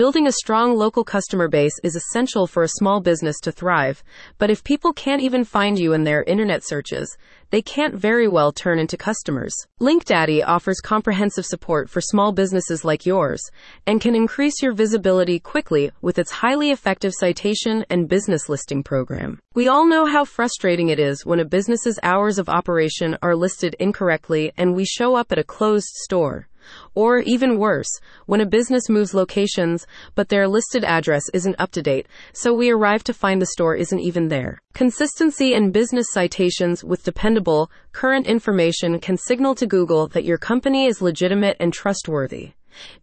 Building a strong local customer base is essential for a small business to thrive, but if people can't even find you in their internet searches, they can't very well turn into customers. LinkDaddy offers comprehensive support for small businesses like yours and can increase your visibility quickly with its highly effective citation and business listing program. We all know how frustrating it is when a business's hours of operation are listed incorrectly and we show up at a closed store. Or even worse, when a business moves locations, but their listed address isn't up to date, so we arrive to find the store isn't even there. Consistency in business citations with dependable, current information can signal to Google that your company is legitimate and trustworthy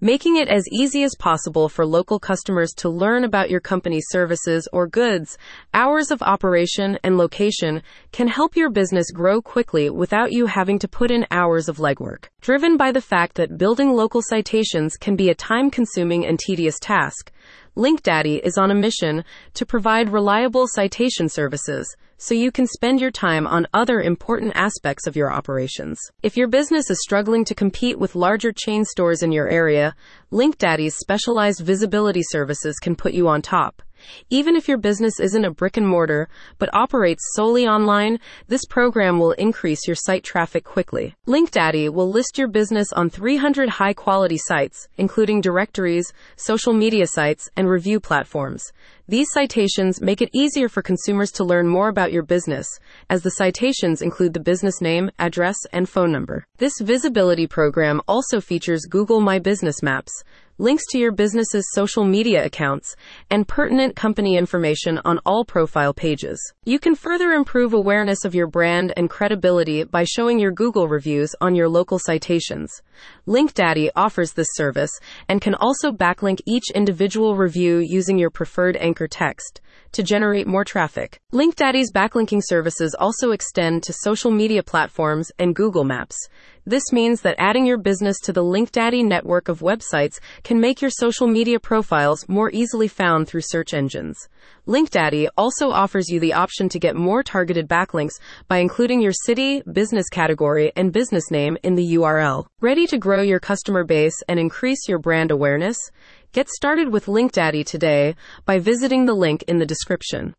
making it as easy as possible for local customers to learn about your company's services or goods. Hours of operation and location can help your business grow quickly without you having to put in hours of legwork. Driven by the fact that building local citations can be a time consuming and tedious task, LinkDaddy is on a mission to provide reliable citation services so you can spend your time on other important aspects of your operations. If your business is struggling to compete with larger chain stores in your area, LinkDaddy's specialized visibility services can put you on top. Even if your business isn't a brick and mortar, but operates solely online, this program will increase your site traffic quickly. LinkDaddy will list your business on 300 high quality sites, including directories, social media sites, and review platforms. These citations make it easier for consumers to learn more about your business, as the citations include the business name, address, and phone number. This visibility program also features Google My Business Maps, links to your business's social media accounts, and pertinent company information on all profile pages. You can further improve awareness of your brand and credibility by showing your Google reviews on your local citations. LinkDaddy offers this service and can also backlink each individual review using your preferred anchor text to generate more traffic. LinkDaddy's backlinking services also extend to social media platforms and Google Maps. This means that adding your business to the LinkDaddy network of websites can make your social media profiles more easily found through search engines. LinkDaddy also offers you the option to get more targeted backlinks by including your city, business category, and business name in the URL. Ready to grow your customer base and increase your brand awareness? Get started with LinkDaddy today by visiting the link in the description.